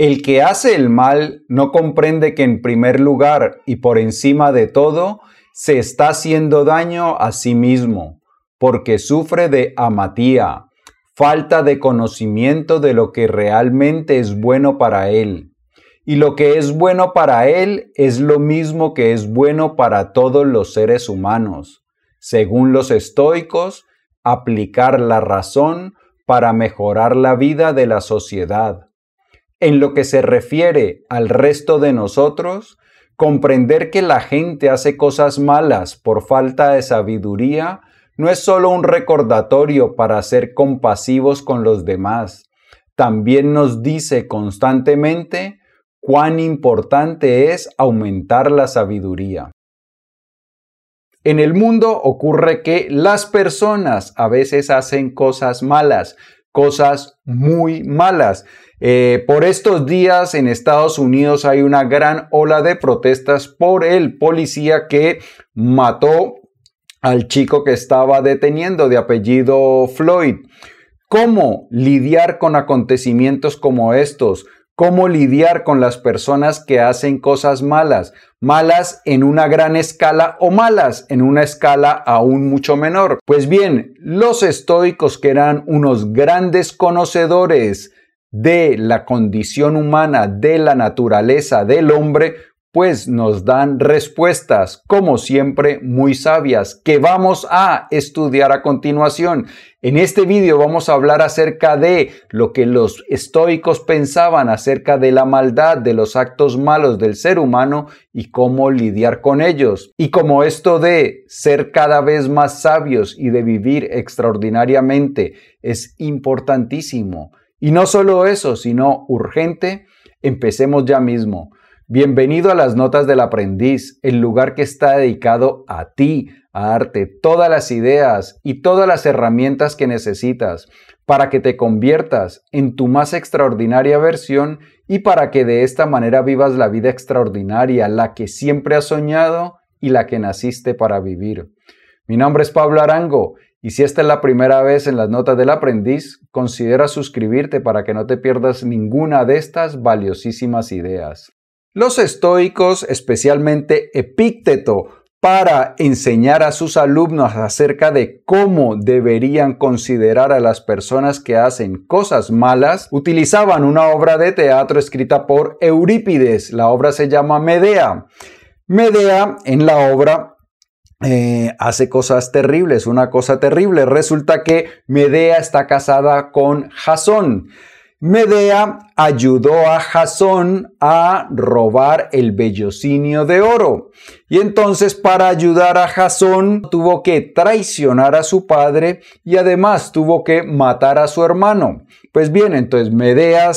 El que hace el mal no comprende que en primer lugar y por encima de todo se está haciendo daño a sí mismo, porque sufre de amatía, falta de conocimiento de lo que realmente es bueno para él. Y lo que es bueno para él es lo mismo que es bueno para todos los seres humanos. Según los estoicos, aplicar la razón para mejorar la vida de la sociedad en lo que se refiere al resto de nosotros, comprender que la gente hace cosas malas por falta de sabiduría no es solo un recordatorio para ser compasivos con los demás, también nos dice constantemente cuán importante es aumentar la sabiduría. En el mundo ocurre que las personas a veces hacen cosas malas, cosas muy malas. Eh, por estos días en Estados Unidos hay una gran ola de protestas por el policía que mató al chico que estaba deteniendo de apellido Floyd. ¿Cómo lidiar con acontecimientos como estos? ¿Cómo lidiar con las personas que hacen cosas malas? Malas en una gran escala o malas en una escala aún mucho menor. Pues bien, los estoicos que eran unos grandes conocedores de la condición humana, de la naturaleza del hombre, pues nos dan respuestas, como siempre, muy sabias, que vamos a estudiar a continuación. En este vídeo vamos a hablar acerca de lo que los estoicos pensaban acerca de la maldad, de los actos malos del ser humano y cómo lidiar con ellos. Y como esto de ser cada vez más sabios y de vivir extraordinariamente es importantísimo y no solo eso, sino urgente, empecemos ya mismo. Bienvenido a las Notas del Aprendiz, el lugar que está dedicado a ti, a darte todas las ideas y todas las herramientas que necesitas para que te conviertas en tu más extraordinaria versión y para que de esta manera vivas la vida extraordinaria, la que siempre has soñado y la que naciste para vivir. Mi nombre es Pablo Arango y si esta es la primera vez en las notas del aprendiz, considera suscribirte para que no te pierdas ninguna de estas valiosísimas ideas. Los estoicos, especialmente Epícteto, para enseñar a sus alumnos acerca de cómo deberían considerar a las personas que hacen cosas malas, utilizaban una obra de teatro escrita por Eurípides. La obra se llama Medea. Medea en la obra eh, hace cosas terribles, una cosa terrible. Resulta que Medea está casada con Jasón. Medea ayudó a Jasón a robar el bellocinio de oro. Y entonces para ayudar a Jasón tuvo que traicionar a su padre y además tuvo que matar a su hermano. Pues bien, entonces Medea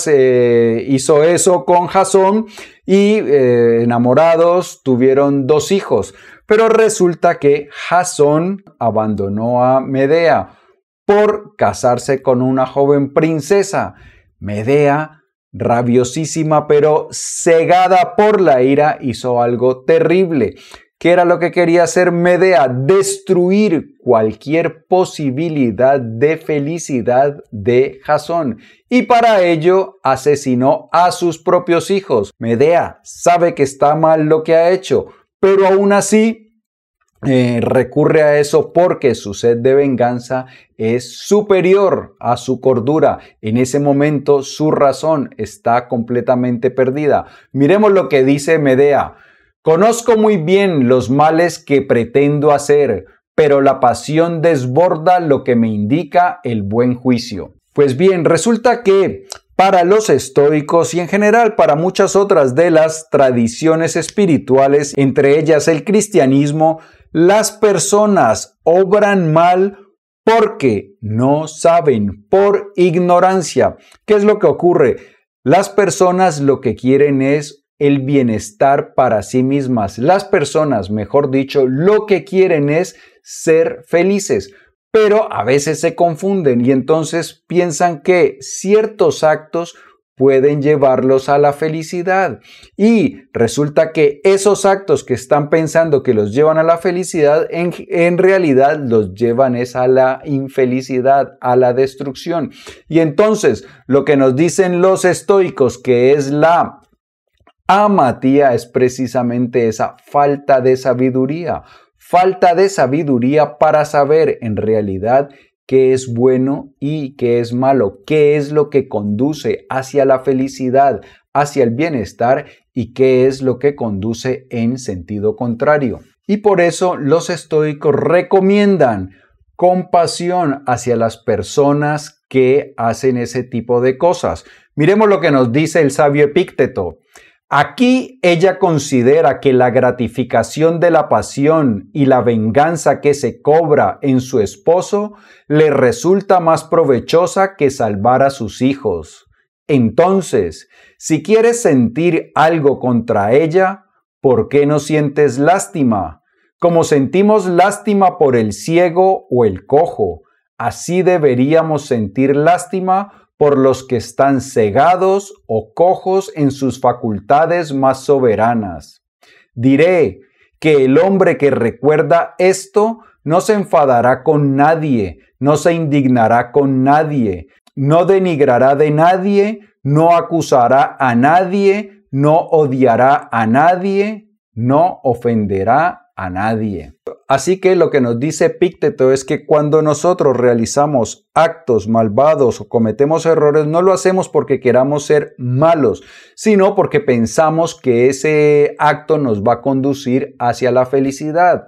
hizo eso con Jasón y eh, enamorados tuvieron dos hijos. Pero resulta que Jasón abandonó a Medea por casarse con una joven princesa. Medea, rabiosísima pero cegada por la ira, hizo algo terrible. ¿Qué era lo que quería hacer Medea? Destruir cualquier posibilidad de felicidad de Jasón. Y para ello asesinó a sus propios hijos. Medea sabe que está mal lo que ha hecho, pero aún así eh, recurre a eso porque su sed de venganza es superior a su cordura. En ese momento su razón está completamente perdida. Miremos lo que dice Medea. Conozco muy bien los males que pretendo hacer, pero la pasión desborda lo que me indica el buen juicio. Pues bien, resulta que para los estoicos y en general para muchas otras de las tradiciones espirituales, entre ellas el cristianismo, las personas obran mal porque no saben, por ignorancia. ¿Qué es lo que ocurre? Las personas lo que quieren es el bienestar para sí mismas. Las personas, mejor dicho, lo que quieren es ser felices pero a veces se confunden y entonces piensan que ciertos actos pueden llevarlos a la felicidad. Y resulta que esos actos que están pensando que los llevan a la felicidad, en, realidad los llevan es a la infelicidad, a la destrucción. Y entonces lo que nos dicen los estoicos, que es la amatía, es precisamente esa falta de sabiduría. Falta de sabiduría para saber en realidad qué es bueno y qué es malo, qué es lo que conduce hacia la felicidad, hacia el bienestar y qué es lo que conduce en sentido contrario. Y por eso los estoicos recomiendan compasión hacia las personas que hacen ese tipo de cosas. Miremos lo que nos dice el sabio Epícteto. Aquí ella considera que la gratificación de la pasión y la venganza que se cobra en su esposo le resulta más provechosa que salvar a sus hijos. Entonces, si quieres sentir algo contra ella, ¿por qué no sientes lástima? Como sentimos lástima por el ciego o el cojo, así deberíamos sentir lástima por los que están cegados o cojos en sus facultades más soberanas. Diré que el hombre que recuerda esto no se enfadará con nadie, no se indignará con nadie, no denigrará de nadie, no acusará a nadie, no odiará a nadie, no ofenderá a nadie. Así que lo que nos dice Pícteto es que cuando nosotros realizamos actos malvados o cometemos errores, no lo hacemos porque queramos ser malos, sino porque pensamos que ese acto nos va a conducir hacia la felicidad.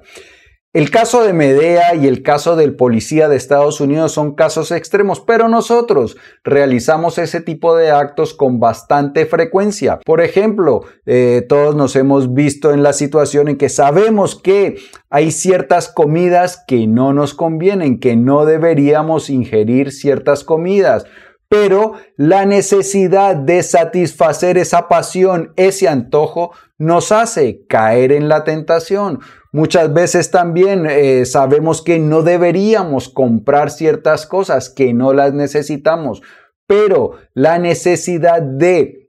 El caso de Medea y el caso del policía de Estados Unidos son casos extremos, pero nosotros realizamos ese tipo de actos con bastante frecuencia. Por ejemplo, eh, todos nos hemos visto en la situación en que sabemos que hay ciertas comidas que no nos convienen, que no deberíamos ingerir ciertas comidas pero la necesidad de satisfacer esa pasión, ese antojo, nos hace caer en la tentación. Muchas veces también eh, sabemos que no deberíamos comprar ciertas cosas, que no las necesitamos, pero la necesidad de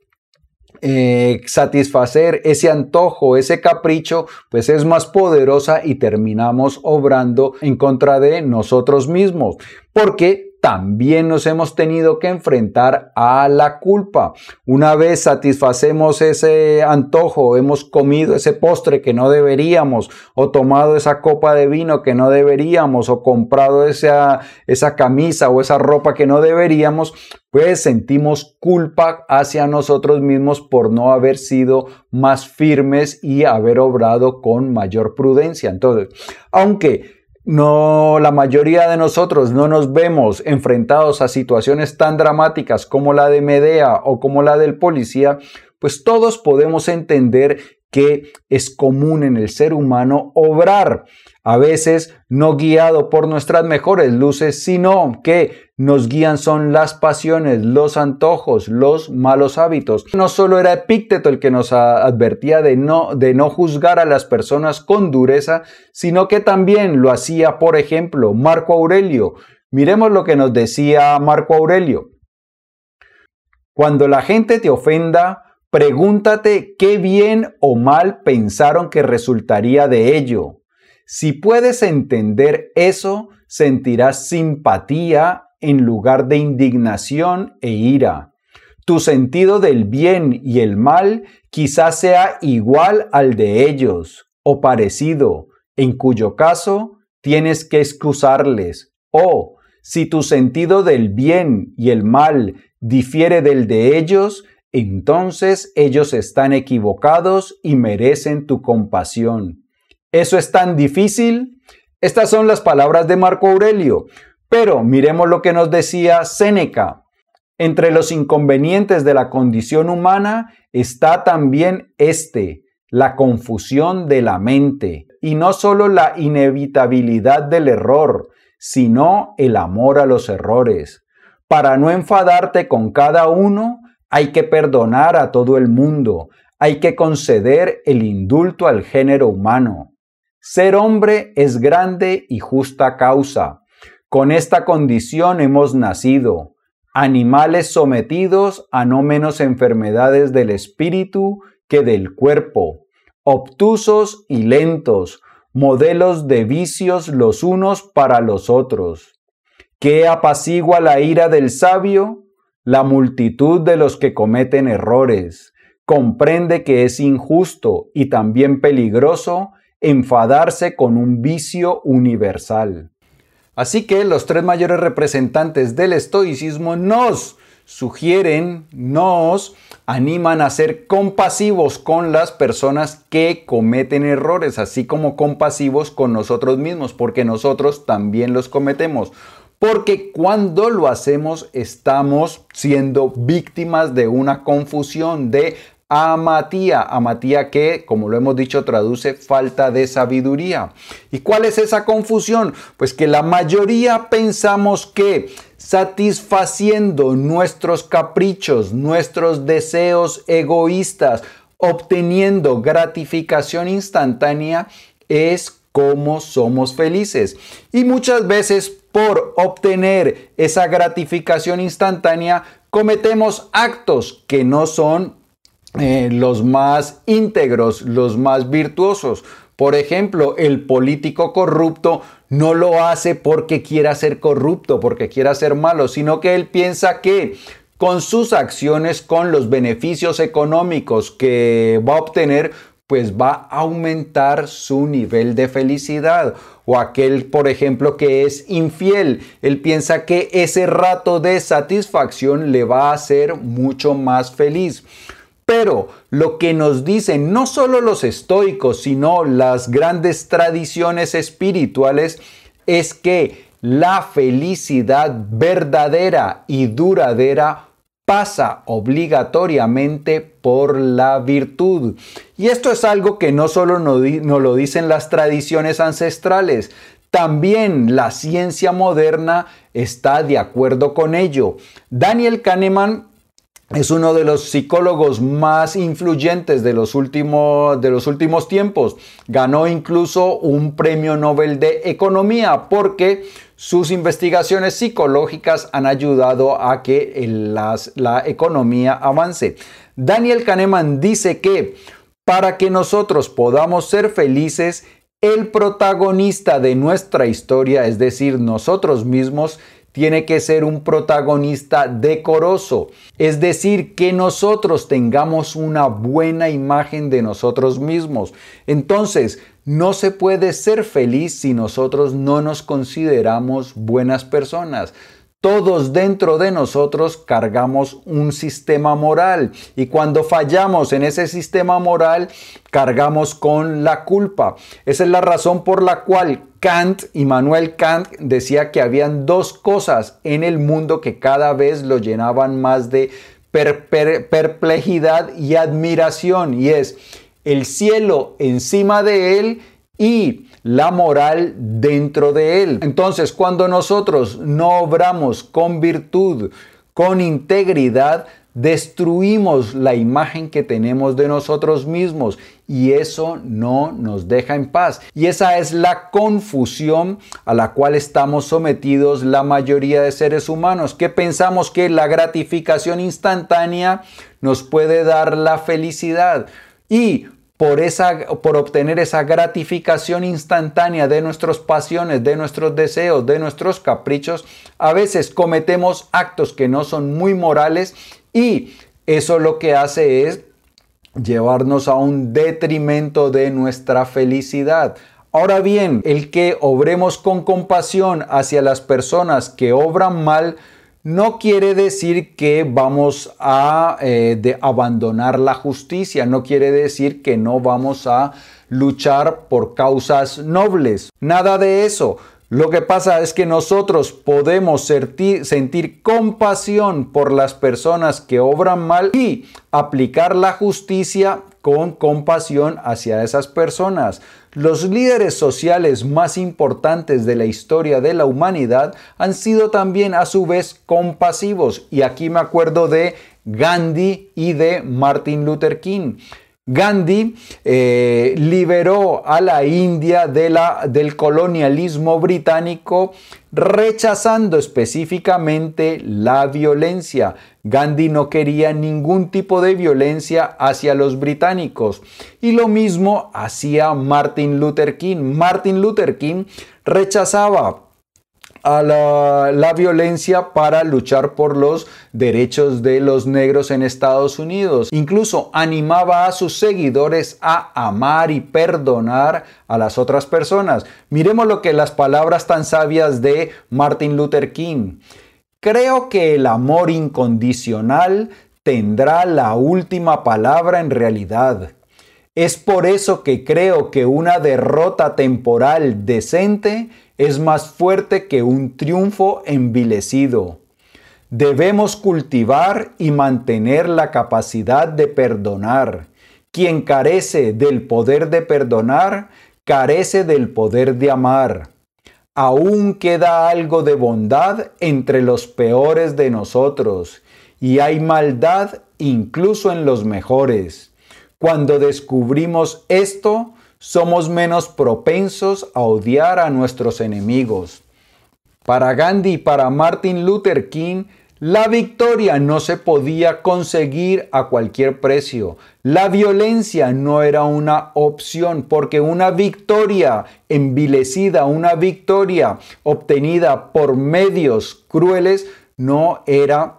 eh, satisfacer ese antojo, ese capricho, pues es más poderosa y terminamos obrando en contra de nosotros mismos, porque también nos hemos tenido que enfrentar a la culpa. Una vez satisfacemos ese antojo, hemos comido ese postre que no deberíamos, o tomado esa copa de vino que no deberíamos, o comprado esa, esa camisa o esa ropa que no deberíamos, pues sentimos culpa hacia nosotros mismos por no haber sido más firmes y haber obrado con mayor prudencia. Entonces, aunque no, la mayoría de nosotros no nos vemos enfrentados a situaciones tan dramáticas como la de Medea o como la del policía, pues todos podemos entender que es común en el ser humano obrar, a veces no guiado por nuestras mejores luces, sino que nos guían son las pasiones, los antojos, los malos hábitos. No solo era Epícteto el que nos advertía de no, de no juzgar a las personas con dureza, sino que también lo hacía, por ejemplo, Marco Aurelio. Miremos lo que nos decía Marco Aurelio. Cuando la gente te ofenda, Pregúntate qué bien o mal pensaron que resultaría de ello. Si puedes entender eso, sentirás simpatía en lugar de indignación e ira. Tu sentido del bien y el mal quizás sea igual al de ellos o parecido, en cuyo caso tienes que excusarles. O si tu sentido del bien y el mal difiere del de ellos, entonces ellos están equivocados y merecen tu compasión. ¿Eso es tan difícil? Estas son las palabras de Marco Aurelio, pero miremos lo que nos decía Séneca. Entre los inconvenientes de la condición humana está también este, la confusión de la mente, y no solo la inevitabilidad del error, sino el amor a los errores. Para no enfadarte con cada uno, hay que perdonar a todo el mundo, hay que conceder el indulto al género humano. Ser hombre es grande y justa causa. Con esta condición hemos nacido. animales sometidos a no menos enfermedades del espíritu que del cuerpo, obtusos y lentos, modelos de vicios los unos para los otros. ¿Qué apacigua la ira del sabio? La multitud de los que cometen errores. Comprende que es injusto y también peligroso enfadarse con un vicio universal. Así que los tres mayores representantes del estoicismo nos sugieren, nos animan a ser compasivos con las personas que cometen errores, así como compasivos con nosotros mismos, porque nosotros también los cometemos. Porque cuando lo hacemos estamos siendo víctimas de una confusión, de amatía, amatía que, como lo hemos dicho, traduce falta de sabiduría. ¿Y cuál es esa confusión? Pues que la mayoría pensamos que satisfaciendo nuestros caprichos, nuestros deseos egoístas, obteniendo gratificación instantánea, es como somos felices. Y muchas veces por obtener esa gratificación instantánea, cometemos actos que no son eh, los más íntegros, los más virtuosos. Por ejemplo, el político corrupto no lo hace porque quiera ser corrupto, porque quiera ser malo, sino que él piensa que con sus acciones, con los beneficios económicos que va a obtener, pues va a aumentar su nivel de felicidad. O aquel, por ejemplo, que es infiel, él piensa que ese rato de satisfacción le va a hacer mucho más feliz. Pero lo que nos dicen no solo los estoicos, sino las grandes tradiciones espirituales es que la felicidad verdadera y duradera pasa obligatoriamente por la virtud. Y esto es algo que no solo nos, lo dicen las tradiciones ancestrales, también la ciencia moderna está de acuerdo con ello. Daniel Kahneman es uno de los psicólogos más influyentes de los, últimos, de los últimos tiempos. Ganó incluso un premio Nobel de Economía porque sus investigaciones psicológicas han ayudado a que la economía avance. Daniel Kahneman dice que para que nosotros podamos ser felices, el protagonista de nuestra historia, es decir, nosotros mismos, tiene que ser un protagonista decoroso, es decir, que nosotros tengamos una buena imagen de nosotros mismos. Entonces, no se puede ser feliz si nosotros no nos consideramos buenas personas. Todos dentro de nosotros cargamos un sistema moral y cuando fallamos en ese sistema moral cargamos con la culpa. Esa es la razón por la cual Kant, Immanuel Kant, decía que habían dos cosas en el mundo que cada vez lo llenaban más de perplejidad y admiración y es el cielo encima de él y la moral dentro de él. Entonces, cuando nosotros no obramos con virtud, con integridad, destruimos la imagen que tenemos de nosotros mismos y eso no nos deja en paz. Y esa es la confusión a la cual estamos sometidos la mayoría de seres humanos, que pensamos que la gratificación instantánea nos puede dar la felicidad. Y por, esa, por obtener esa gratificación instantánea de nuestras pasiones, de nuestros deseos, de nuestros caprichos, a veces cometemos actos que no son muy morales y eso lo que hace es llevarnos a un detrimento de nuestra felicidad. Ahora bien, el que obremos con compasión hacia las personas que obran mal, no quiere decir que vamos a eh, abandonar la justicia, no quiere decir que no vamos a luchar por causas nobles, nada de eso. Lo que pasa es que nosotros podemos sentir, compasión por las personas que obran mal y aplicar la justicia con compasión hacia esas personas. Los líderes sociales más importantes de la historia de la humanidad han sido también a su vez compasivos y aquí me acuerdo de Gandhi y de Martin Luther King. Gandhi eh, liberó a la India del colonialismo británico rechazando específicamente la violencia. Gandhi no quería ningún tipo de violencia hacia los británicos. Y lo mismo hacía Martin Luther King. Martin Luther King rechazaba a la, violencia para luchar por los derechos de los negros en Estados Unidos. Incluso animaba a sus seguidores a amar y perdonar a las otras personas. Miremos lo que las palabras tan sabias de Martin Luther King. Creo que el amor incondicional tendrá la última palabra en realidad. Es por eso que creo que una derrota temporal decente es más fuerte que un triunfo envilecido. Debemos cultivar y mantener la capacidad de perdonar. Quien carece del poder de perdonar, carece del poder de amar. Aún queda algo de bondad entre los peores de nosotros, y hay maldad incluso en los mejores. Cuando descubrimos esto, somos menos propensos a odiar a nuestros enemigos. Para Gandhi y para Martin Luther King, la victoria no se podía conseguir a cualquier precio. La violencia no era una opción porque una victoria envilecida, una victoria obtenida por medios crueles no era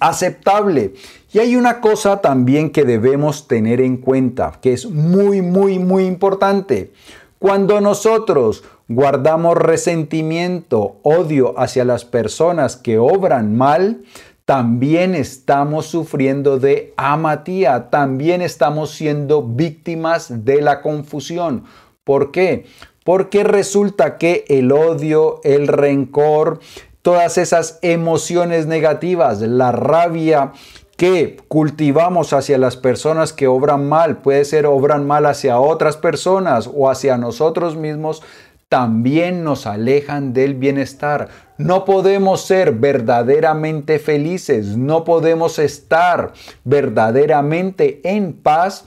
aceptable. Y hay una cosa también que debemos tener en cuenta, que es muy, muy, muy importante. Cuando nosotros guardamos resentimiento, odio hacia las personas que obran mal, también estamos sufriendo de amatía, también estamos siendo víctimas de la confusión. ¿Por qué? Porque resulta que el odio, el rencor, todas esas emociones negativas, la rabia que cultivamos hacia las personas que obran mal, puede ser obran mal hacia otras personas o hacia nosotros mismos, también nos alejan del bienestar. No podemos ser verdaderamente felices, no podemos estar verdaderamente en paz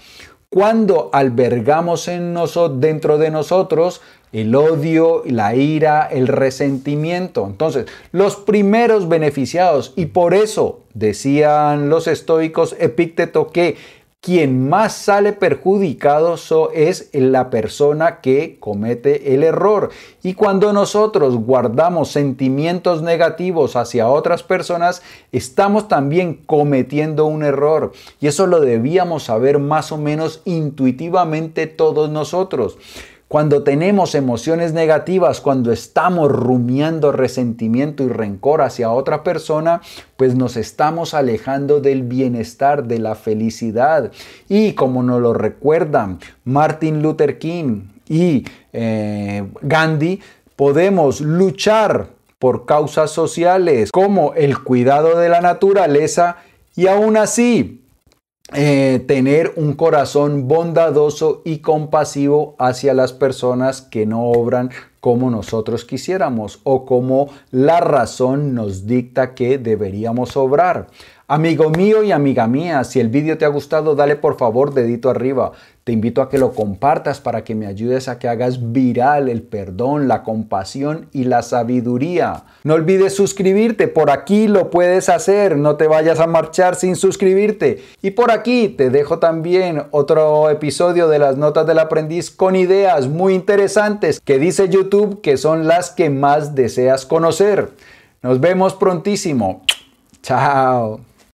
cuando albergamos en nosotros, dentro de nosotros el odio, la ira, el resentimiento. Entonces, los primeros beneficiados, y por eso decían los estoicos Epícteto que quien más sale perjudicado es la persona que comete el error. Y cuando nosotros guardamos sentimientos negativos hacia otras personas, estamos también cometiendo un error. Y eso lo debíamos saber más o menos intuitivamente todos nosotros. Cuando tenemos emociones negativas, cuando estamos rumiando resentimiento y rencor hacia otra persona, pues nos estamos alejando del bienestar, de la felicidad. Y como nos lo recuerdan Martin Luther King y eh, Gandhi, podemos luchar por causas sociales como el cuidado de la naturaleza y aún así eh, tener un corazón bondadoso y compasivo hacia las personas que no obran como nosotros quisiéramos o como la razón nos dicta que deberíamos obrar. Amigo mío y amiga mía, si el vídeo te ha gustado, dale por favor dedito arriba. Te invito a que lo compartas para que me ayudes a que hagas viral el perdón, la compasión y la sabiduría. No olvides suscribirte, por aquí lo puedes hacer, no te vayas a marchar sin suscribirte. Y por aquí te dejo también otro episodio de las notas del aprendiz con ideas muy interesantes que dice YouTube que son las que más deseas conocer. Nos vemos prontísimo. Chao.